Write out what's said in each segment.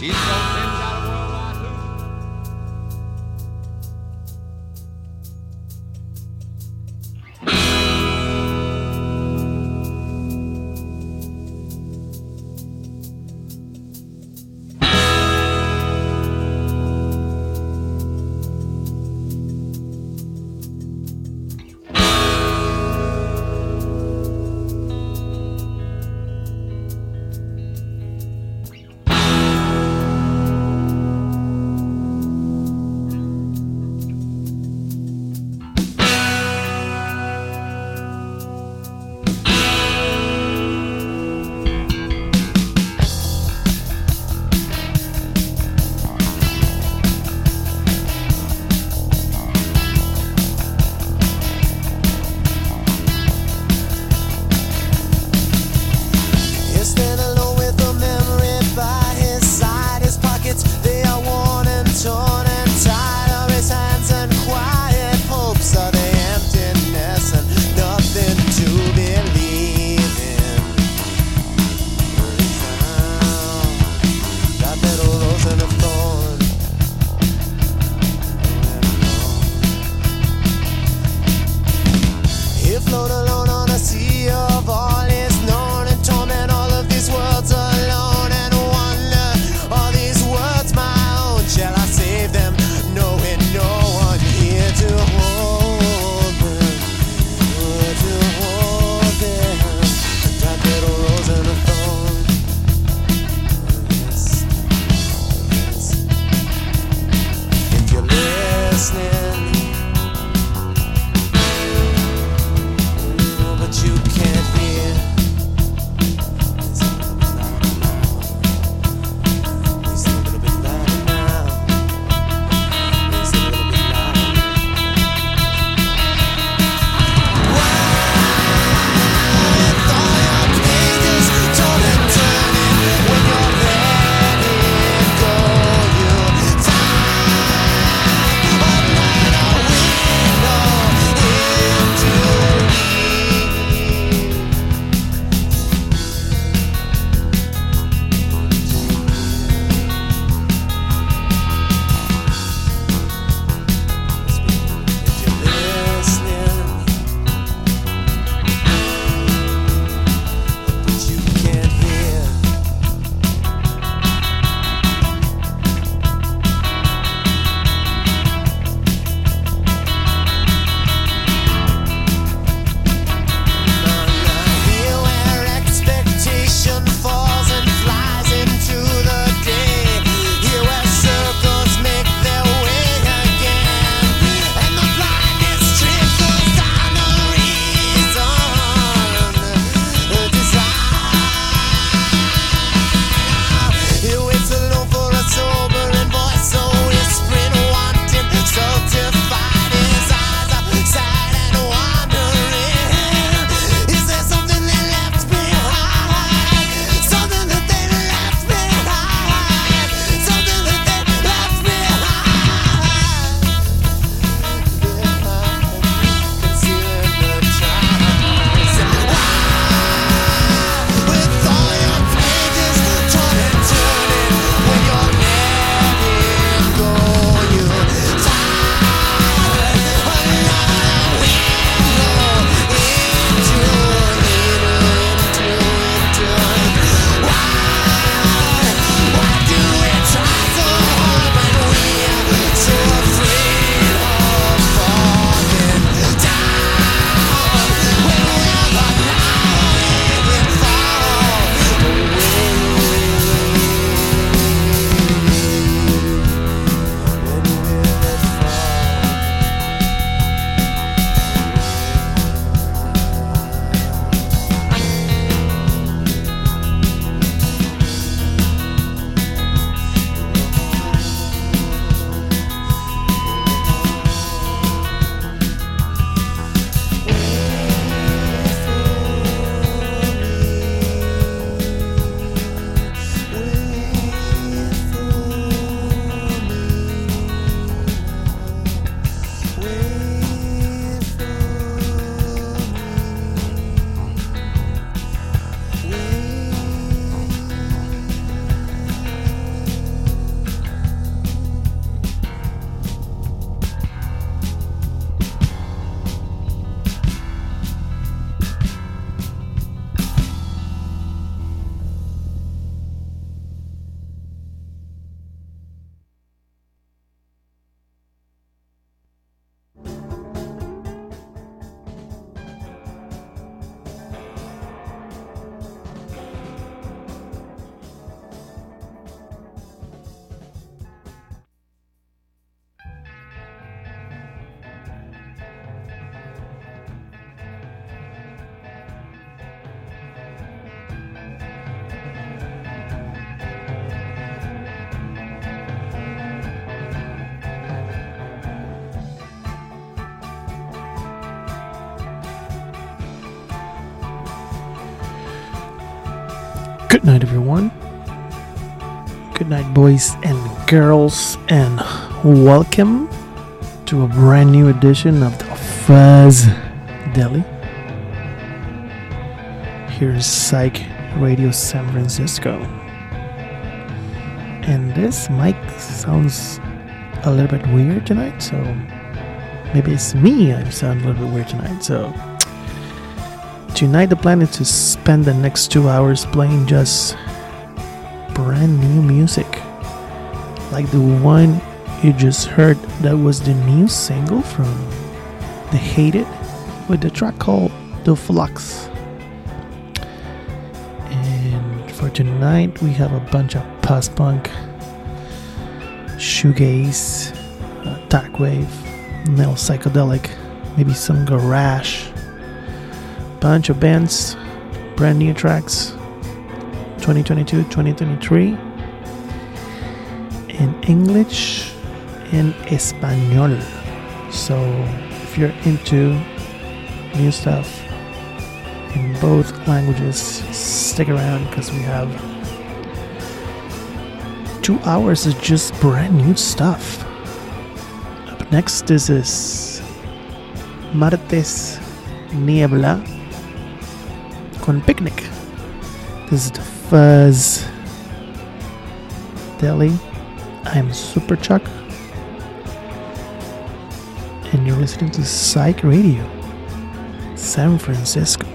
She's so boys and girls, and welcome to a brand new edition of the Fuzz Deli. Here's Psych Radio San Francisco. And this mic sounds a little bit weird tonight, so maybe it's me I sound a little bit weird tonight. So tonight the plan is to spend the next two hours playing just brand new music, like the one you just heard that was the new single from The Hated with the track called The Flux. And for tonight, we have a bunch of post punk, shoegaze, dark wave, neo psychedelic, maybe some garage. Bunch of bands, brand new tracks, 2022 2023 in English and Espanol. So if you're into new stuff in both languages, stick around because we have two hours of just brand new stuff. Up next, is this is Martes Niebla con Picnic. This is the Fuzz Deli. I'm Super Chuck. And you're listening to Psych Radio, San Francisco.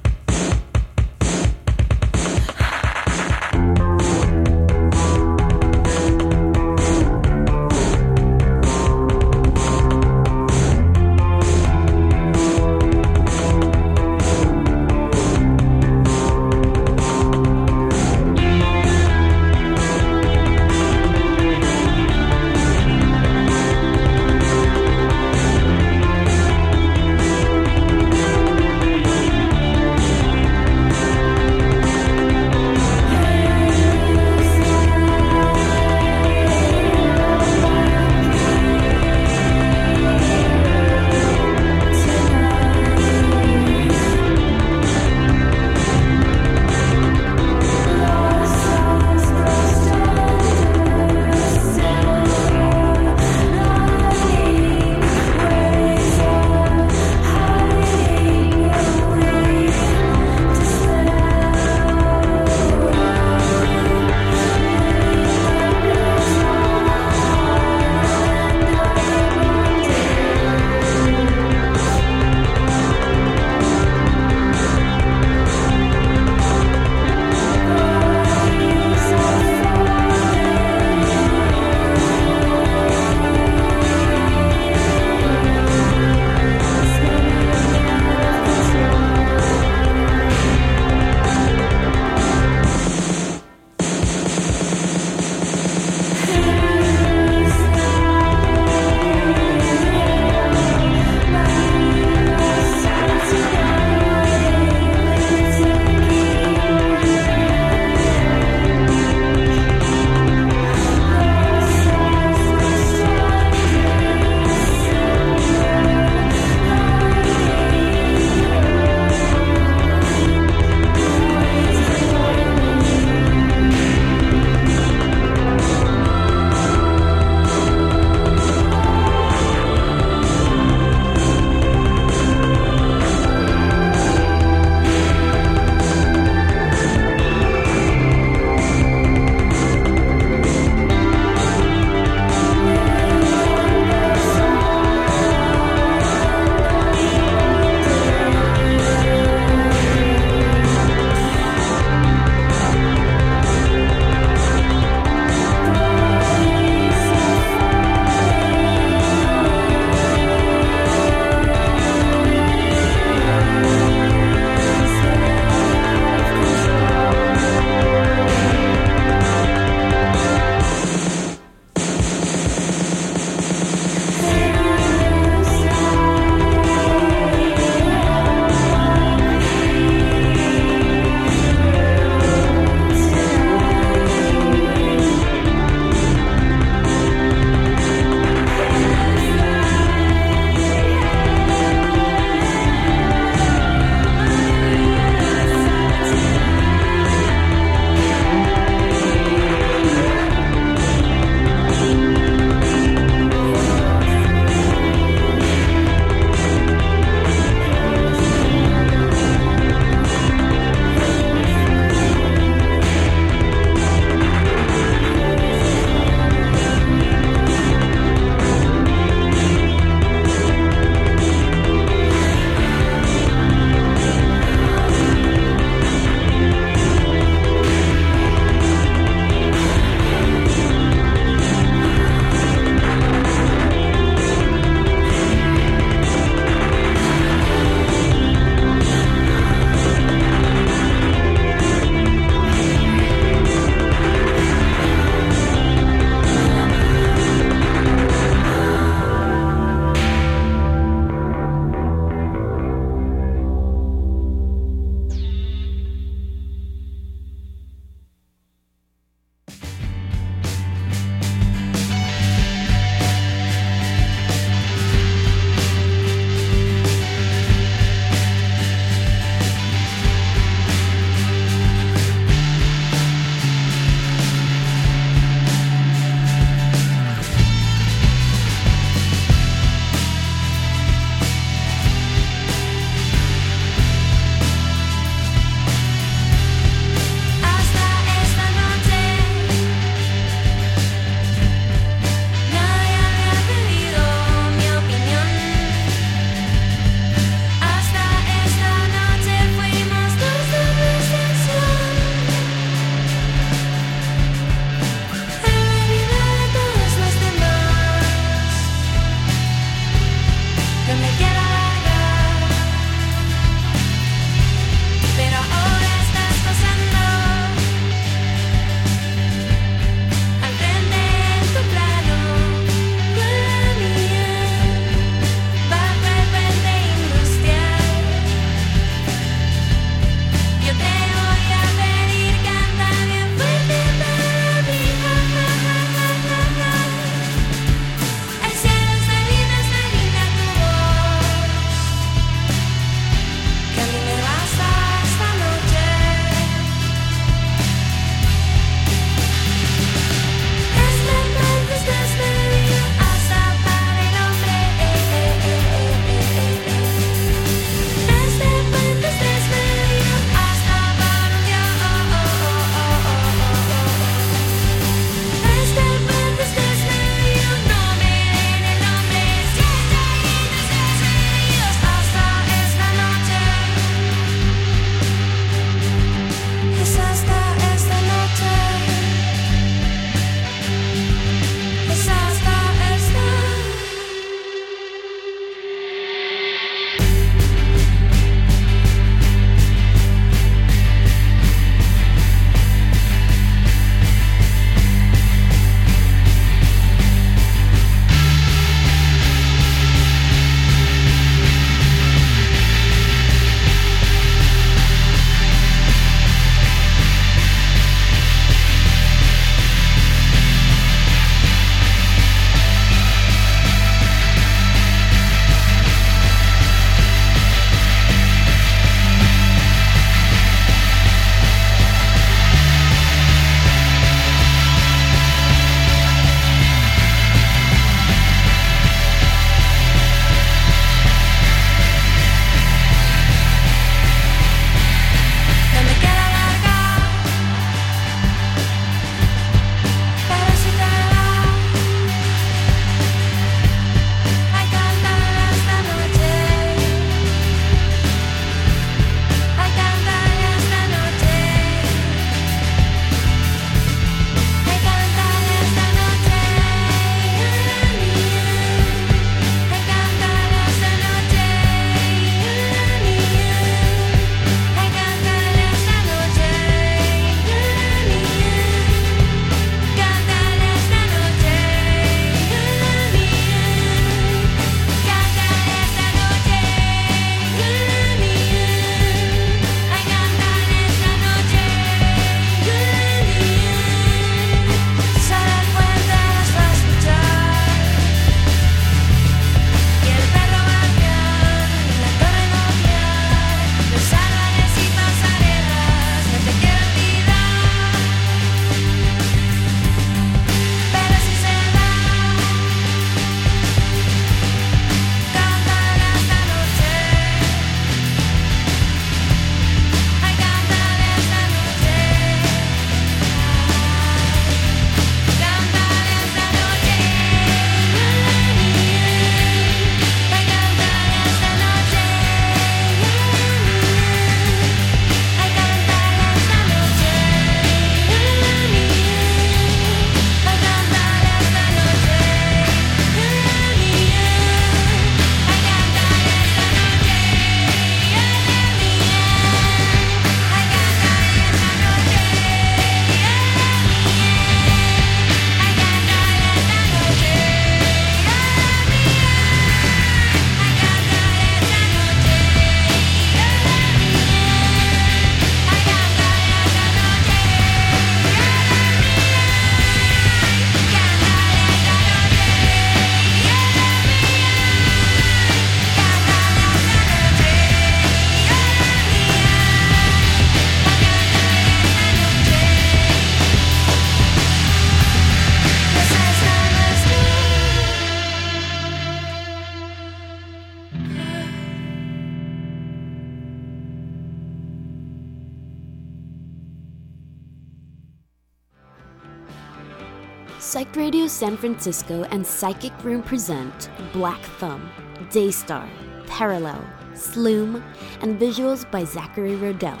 San Francisco and Psychic Room present Black Thumb, Daystar, Parallel, Sloom, and visuals by Zachary Rodell.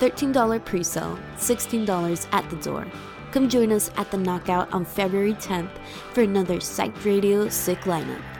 $13 pre sale, $16 at the door. Come join us at the Knockout on February 10th for another Psych Radio Sick lineup.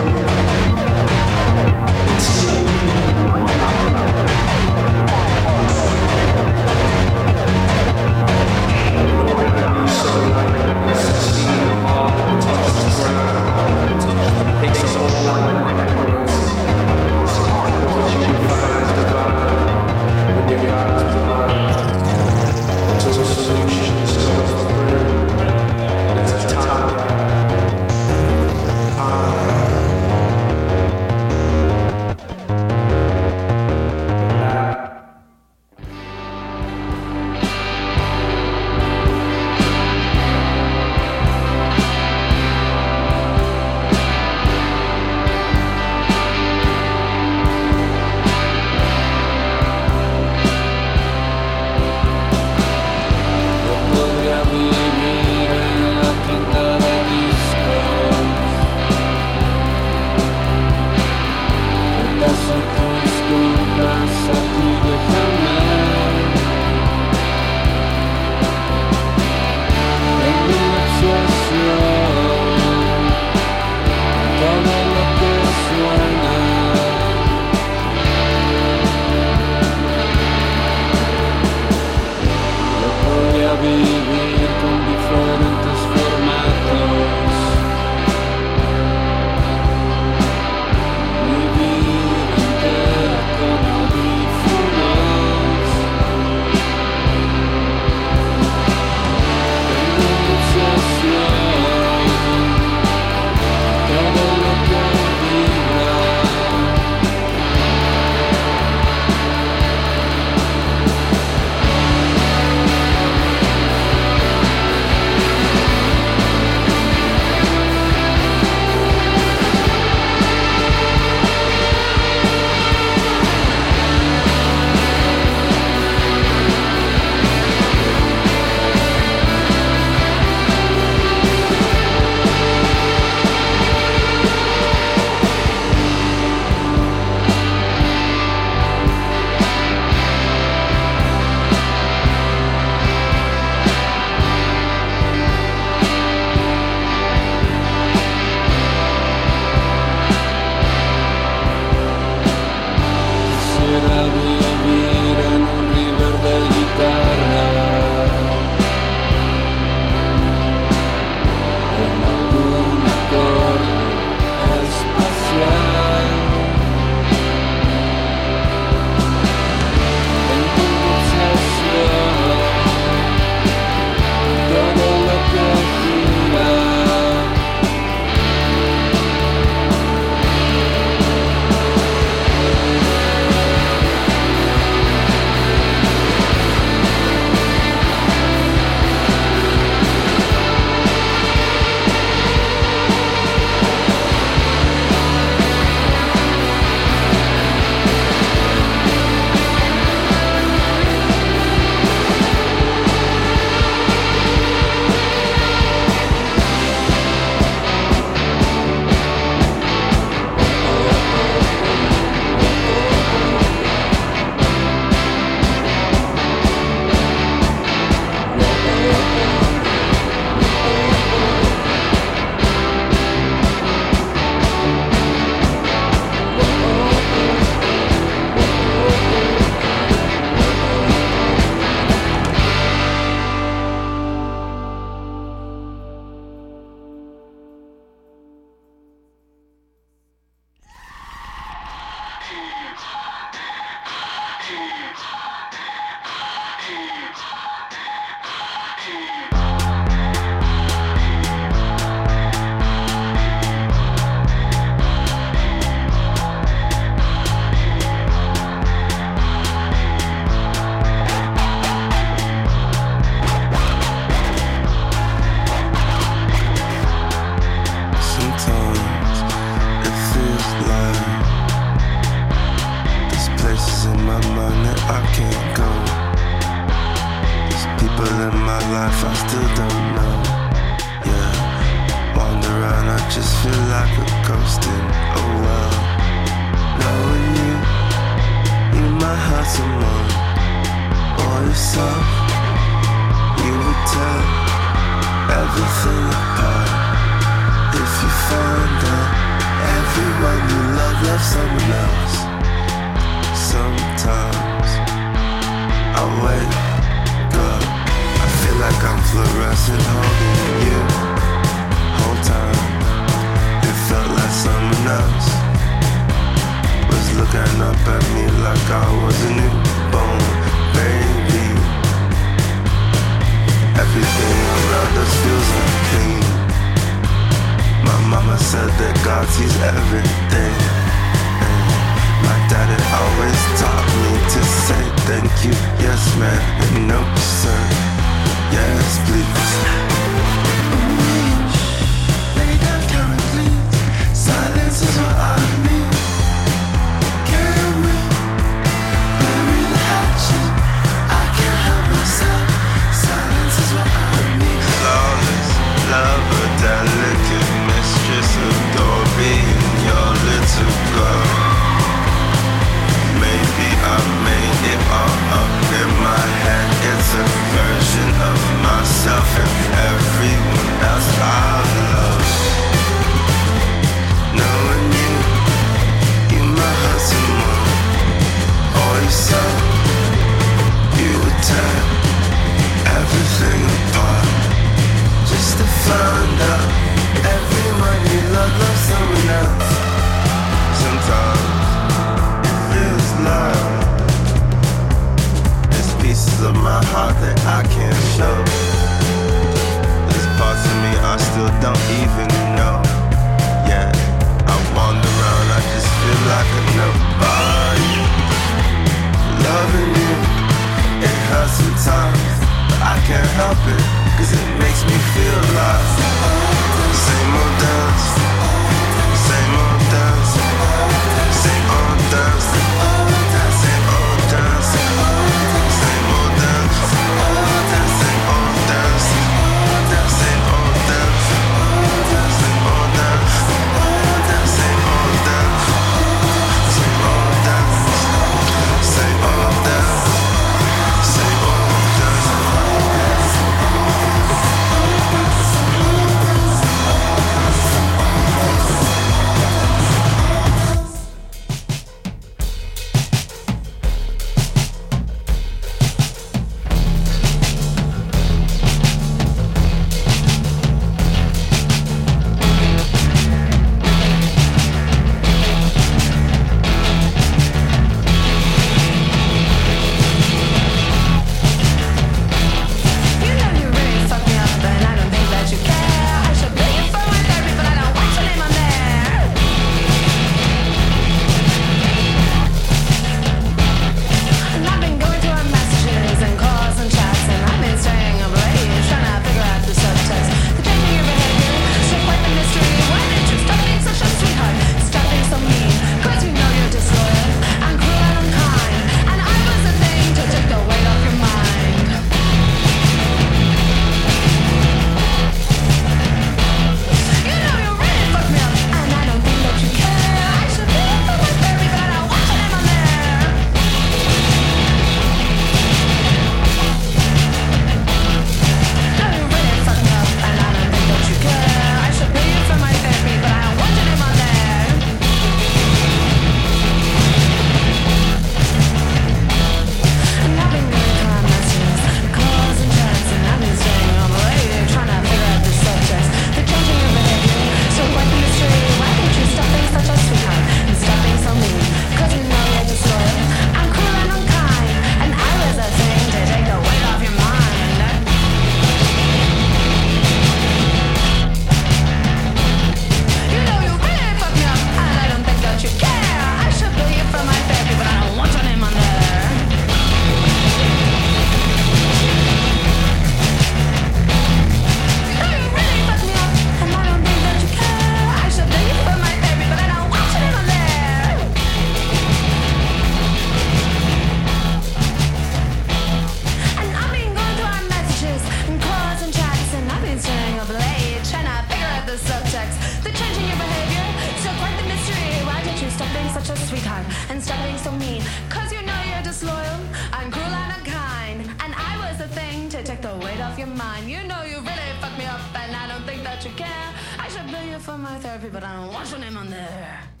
you care. I should bill you for my therapy, but I don't want your name on there.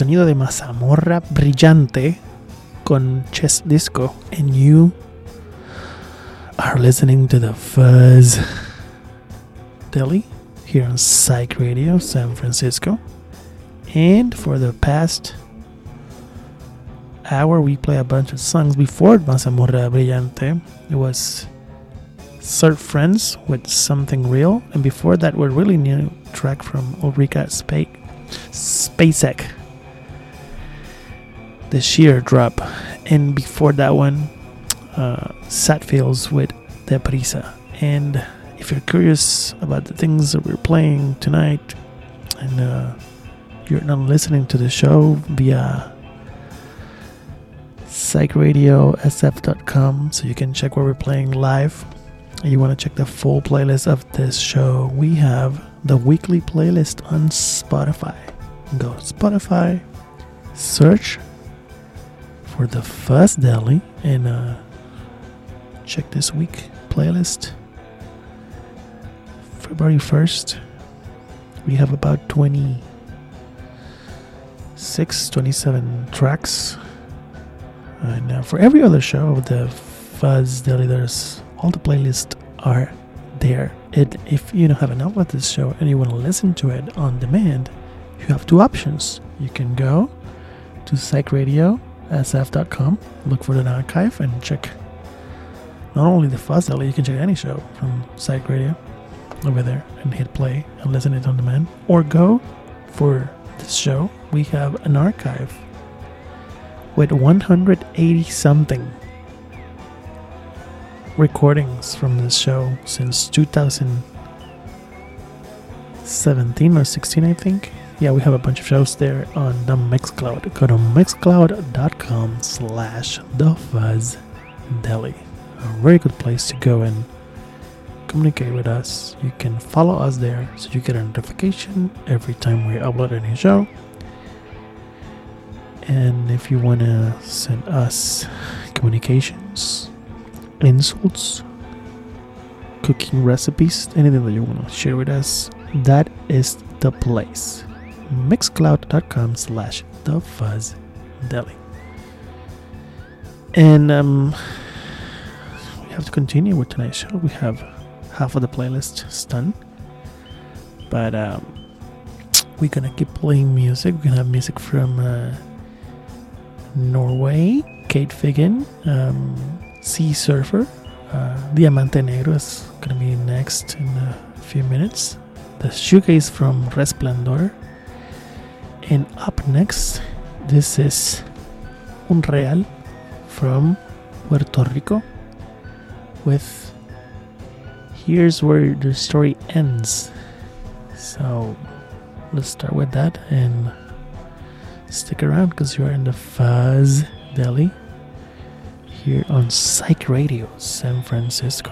Sonido de mazamorra brillante con chess disco. And you are listening to the Fuzz Deli here on Psych Radio San Francisco. And for the past hour, we play a bunch of songs before Mazamorra Brillante. It was Surf Friends with Something Real, and before that, we're really new track from Ulrika Spa- Spacek, The Sheer Drop, and before that one, uh, Satfields with the Deprisa. And if you're curious about the things that we're playing tonight, and uh, you're not listening to the show via psychradiosf.com so you can check where we're playing live. And you want to check the full playlist of this show we have the weekly playlist on spotify. Go to spotify search for the fuzz deli and uh, check this week playlist february 1st we have about 26 27 tracks and uh, for every other show of the Fuzz Deli, there's all the playlists are there. And if you don't have enough of this show and you want to listen to it on demand, you have two options. You can go to psychradiosf.com, look for the archive, and check not only the Fuzz Deli, you can check any show from Psych Radio over there and hit play and listen it on demand. Or go for this show. We have an archive with 180 something recordings from this show since 2017 or 16 i think yeah we have a bunch of shows there on the mixcloud. Go to mixcloud.com slash the fuzz deli. A very good place to go and communicate with us. You can follow us there so you get a notification every time we upload a new show. And if you want to send us communications, insults, cooking recipes, anything that you want to share with us, that is the place. Mixcloud.com slash the fuzz deli. And um, we have to continue with tonight's show. We have half of the playlist done. But um, we're gonna keep playing music. We're gonna have music from uh, Norway, Kate Figgin, um, Sea Surfer, uh, Diamante Negro is gonna be next in a few minutes. The shoegaze from Resplendor, and up next, this is Un Real from Puerto Rico. With here's where the story ends. So let's start with that and stick around because you are in the Fuzz Deli here on Psych Radio San Francisco.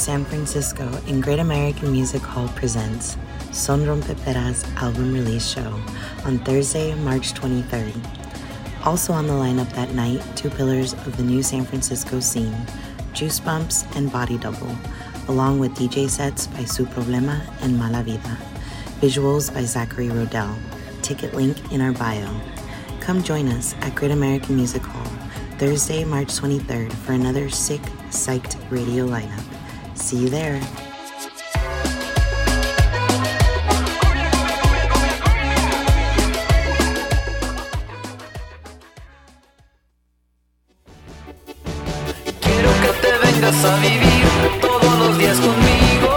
San Francisco and Great American Music Hall presents Son Rompeperas album release show on Thursday, March 23rd. Also on the lineup that night, two pillars of the new San Francisco scene, Juice Bumps and Body Double, along with DJ sets by Su Problema and Mala Vida. Visuals by Zachary Rodell. Ticket link in our bio. Come join us at Great American Music Hall Thursday, March 23rd for another sick, psyched radio lineup. See you there. Quiero que te vengas a vivir todos los días conmigo.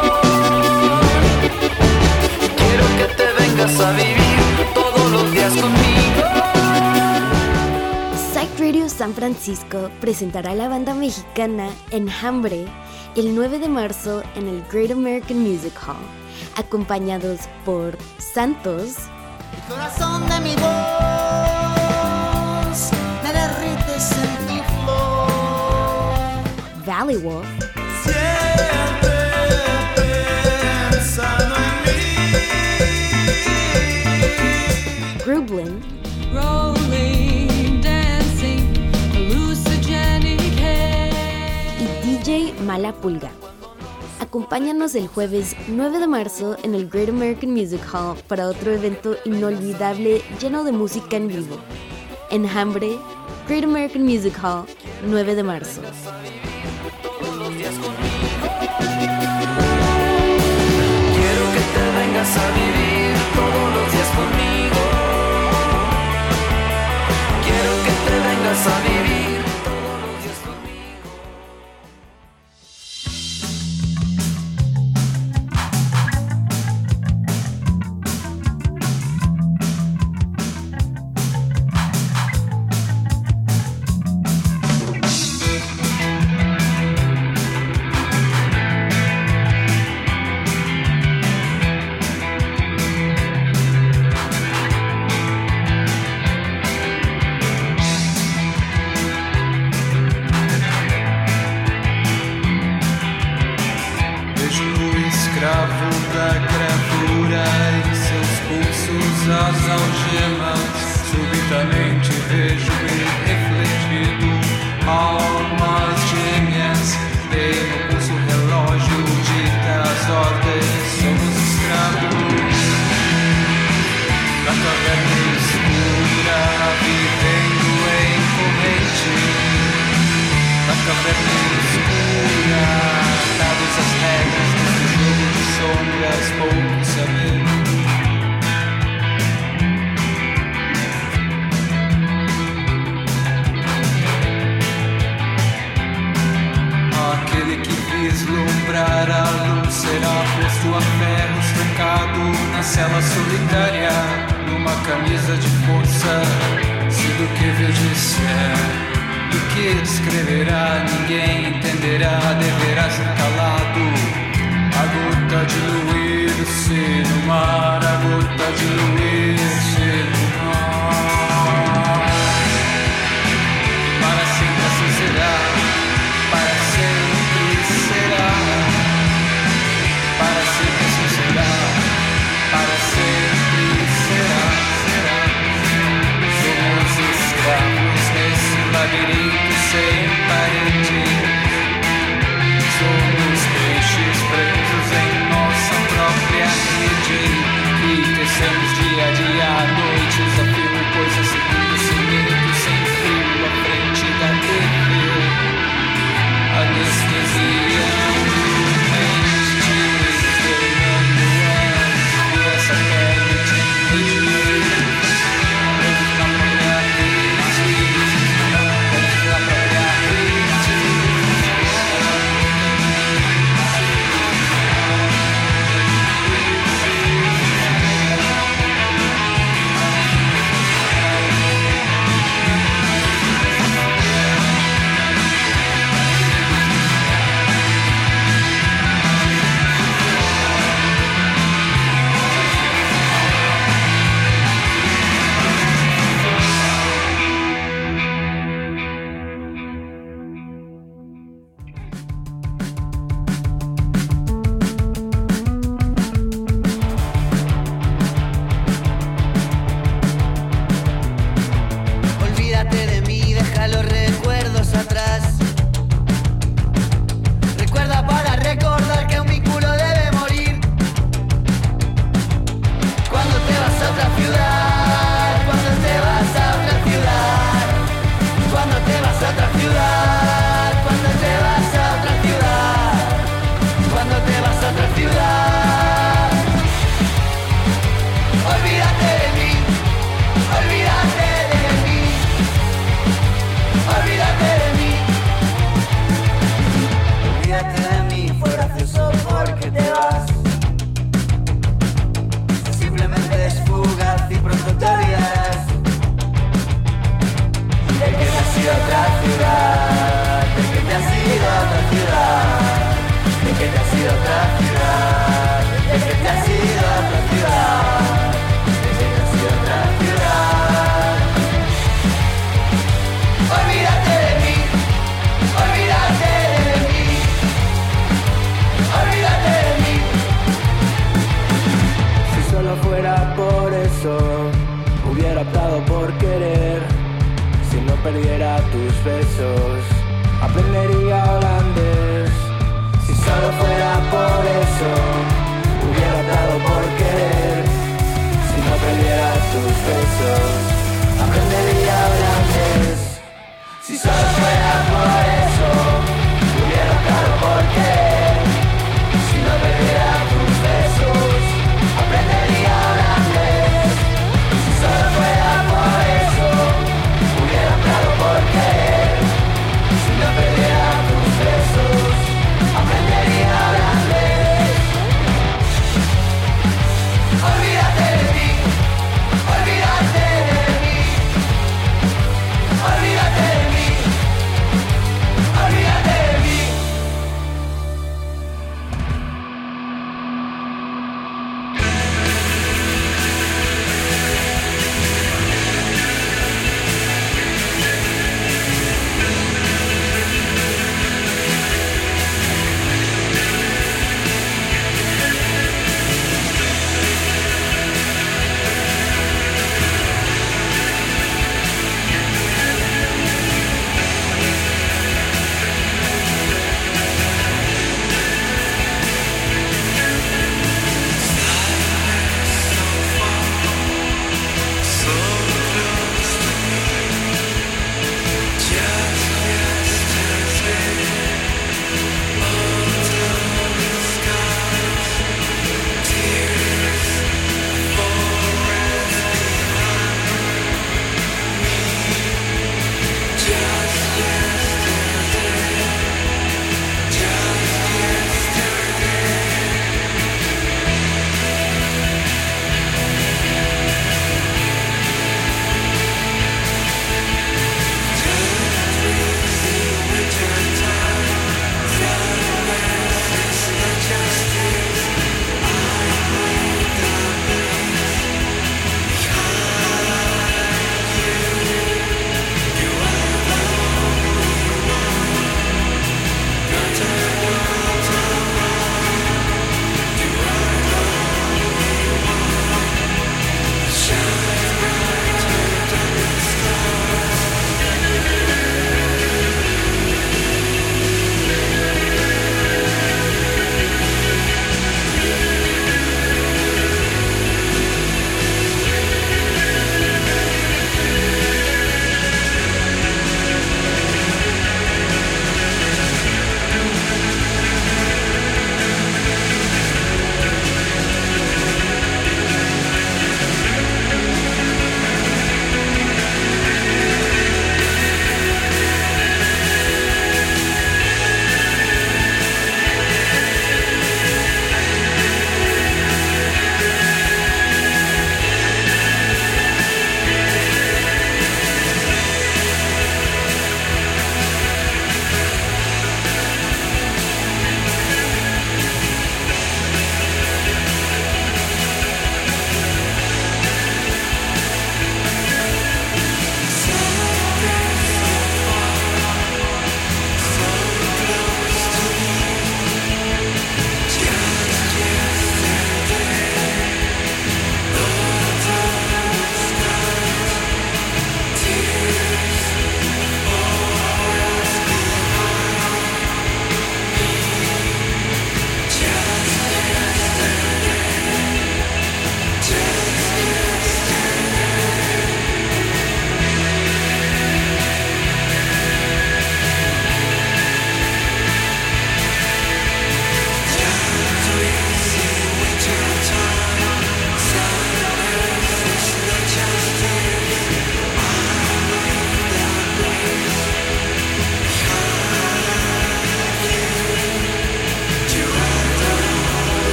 Quiero que te vengas a vivir todos los días conmigo. Psych Radio San Francisco presentará a la banda mexicana Enjambre el 9 de marzo en el Great American Music Hall, acompañados por Santos, Corazón de mi voz, me derrites en tu flor. Valley Wolf, Mala Pulga. Acompáñanos el jueves 9 de marzo en el Great American Music Hall para otro evento inolvidable lleno de música en vivo. Enjambre, Great American Music Hall, 9 de marzo.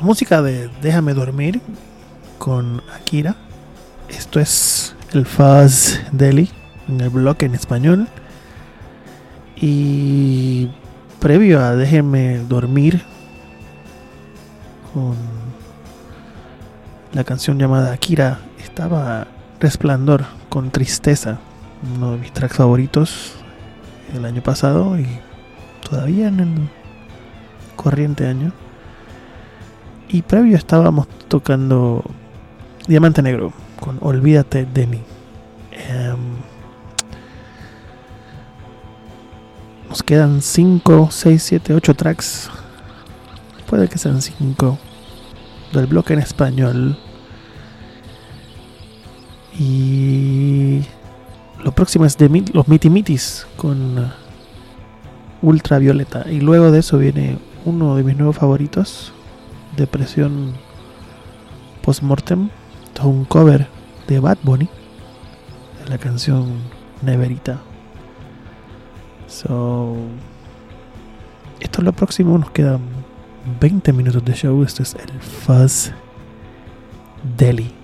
La música de Déjame dormir con Akira. Esto es el Fuzz Deli en el bloque en español. Y previo a Déjeme dormir con la canción llamada Akira estaba Resplandor con Tristeza, uno de mis tracks favoritos el año pasado y todavía en el corriente año. Y previo estábamos tocando Diamante Negro con Olvídate de mí. Em, nos quedan 5, 6, 7, 8 tracks. Puede que sean 5 del bloque en español. Y lo próximo es de los Miti Mitis con Ultravioleta. Y luego de eso viene uno de mis nuevos favoritos, Depresión Postmortem. Esto es un cover de Bad Bunny de la canción Neverita. So, esto es lo próximo. Nos quedan 20 minutos de show. Esto es el Fuzz Deli.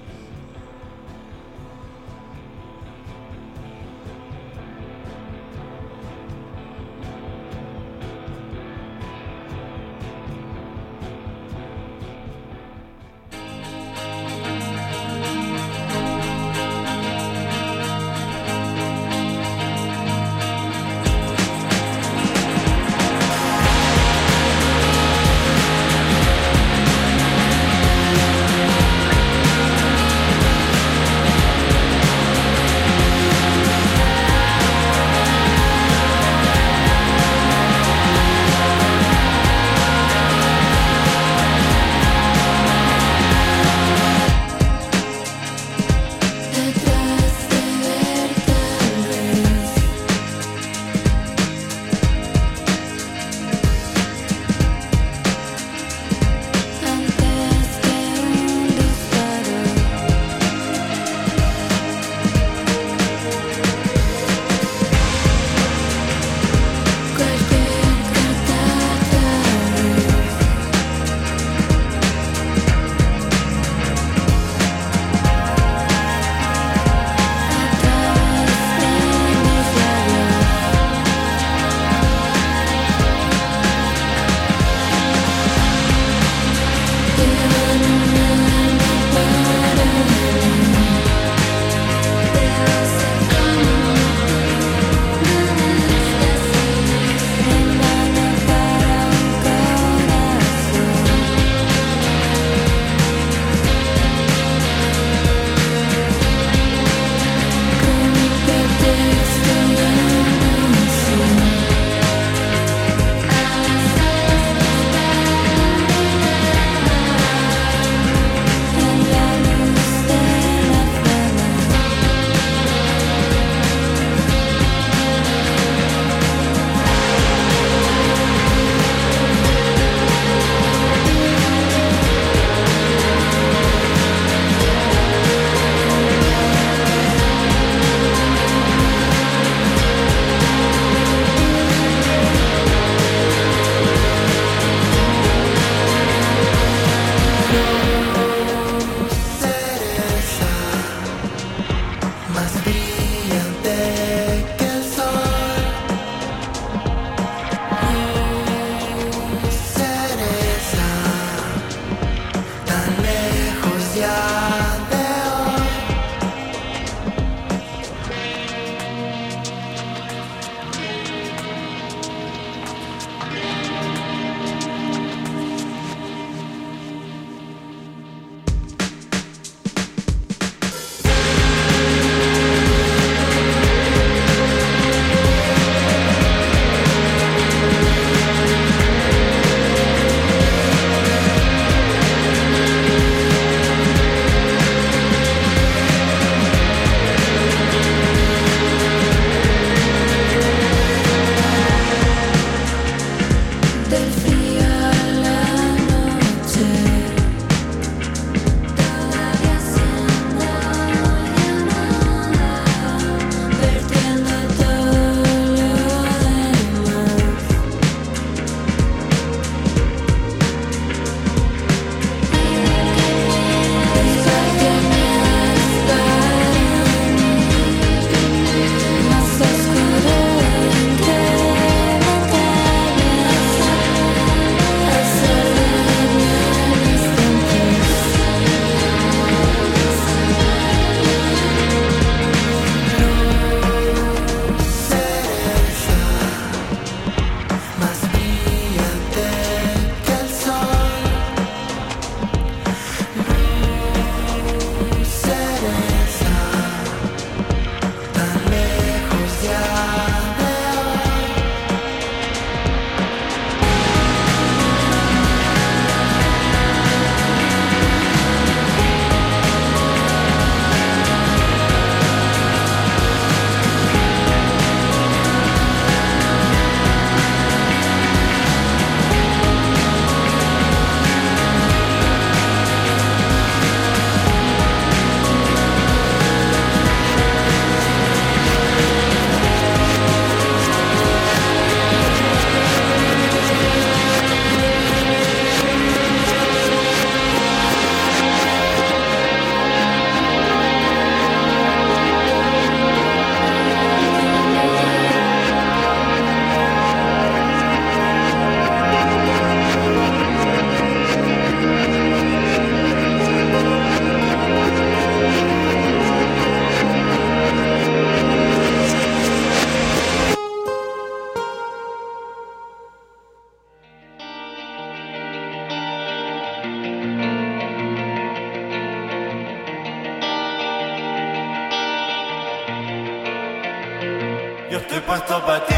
Yo estoy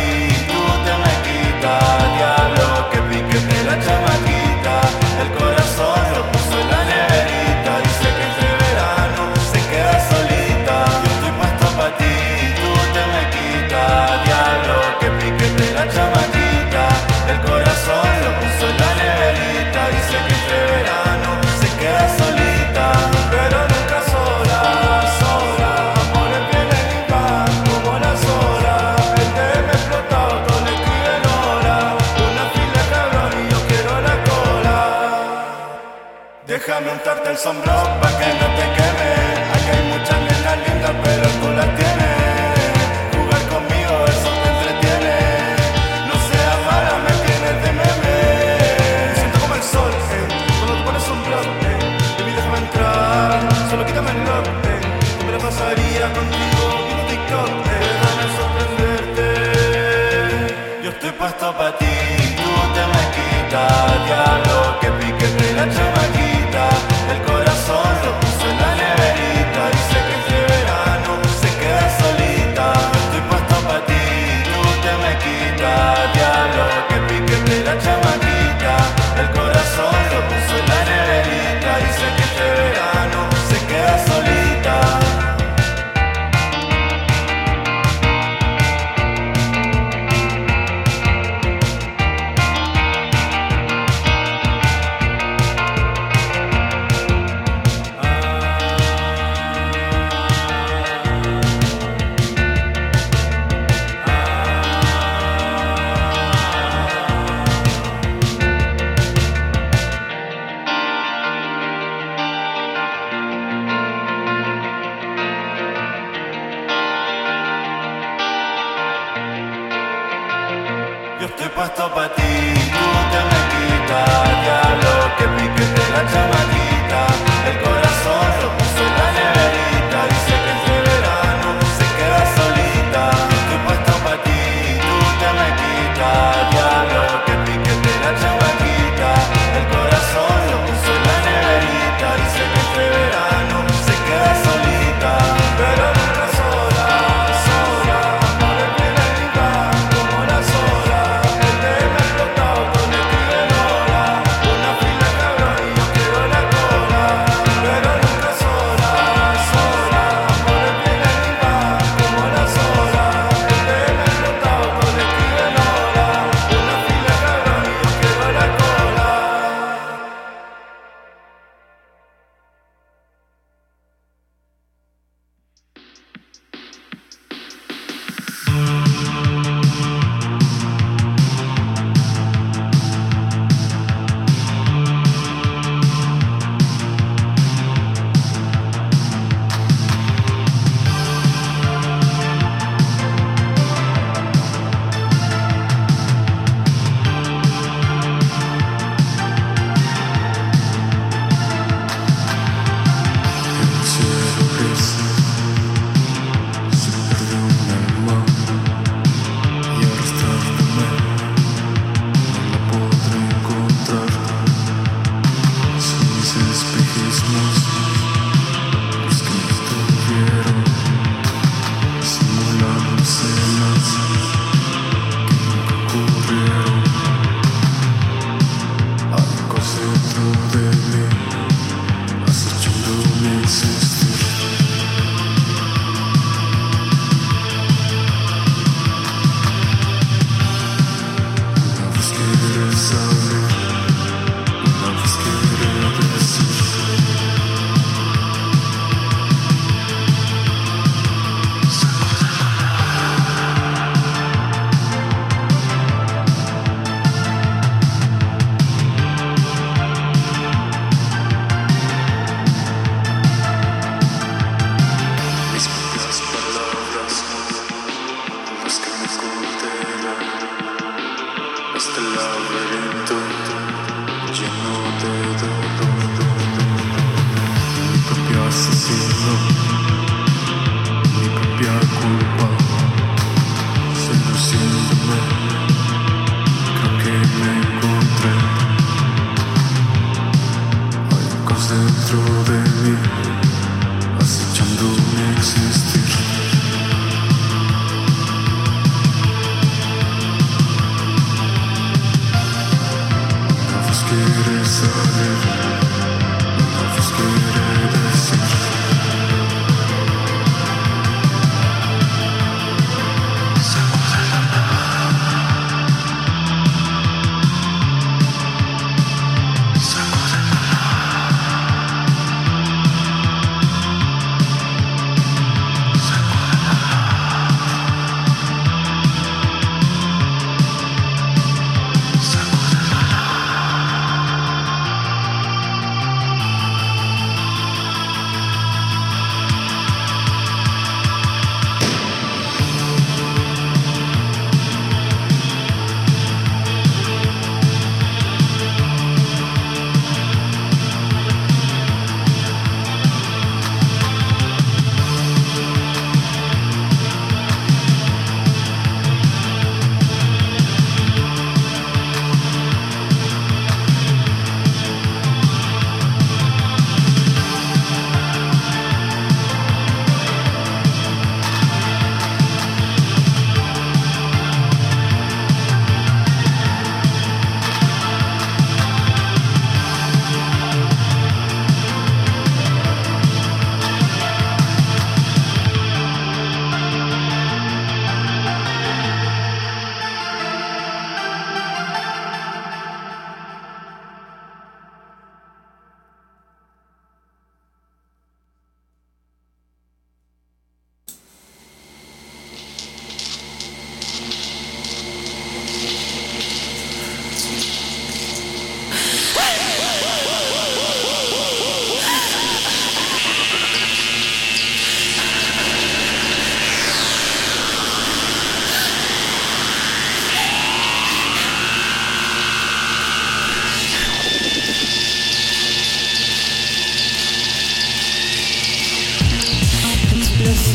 regresa.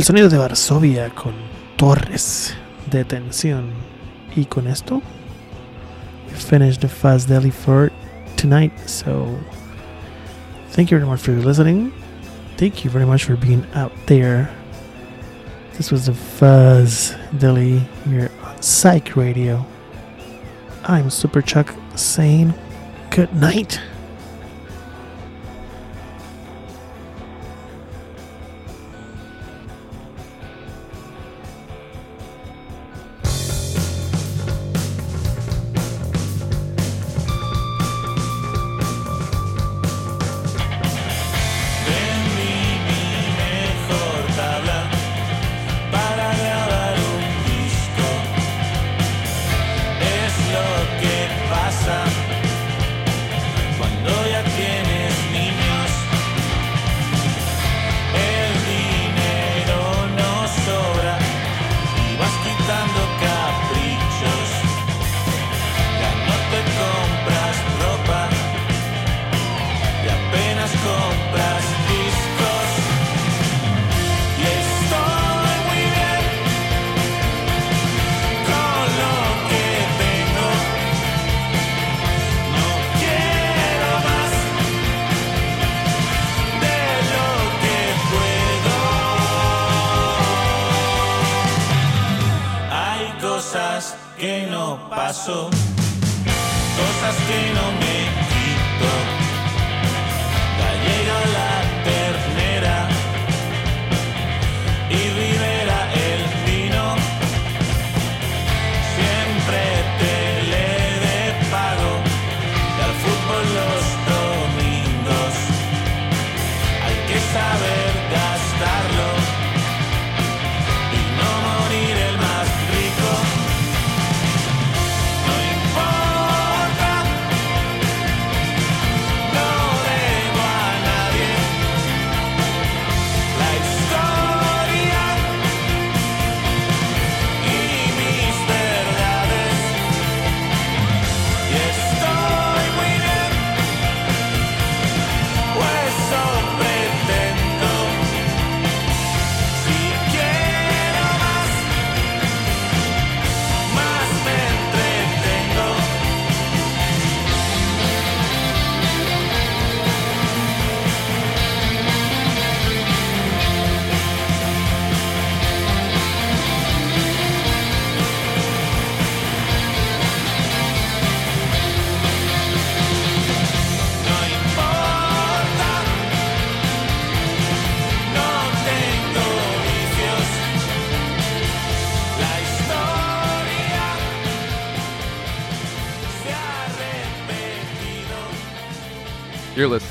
el sonido de Varsovia con torres de tensión. Y con esto, we finished the Fuzz Deli for tonight. So, thank you very much for listening. Thank you very much for being out there. This was the Fuzz Deli here on Psych Radio. I'm Super Chuck saying good night.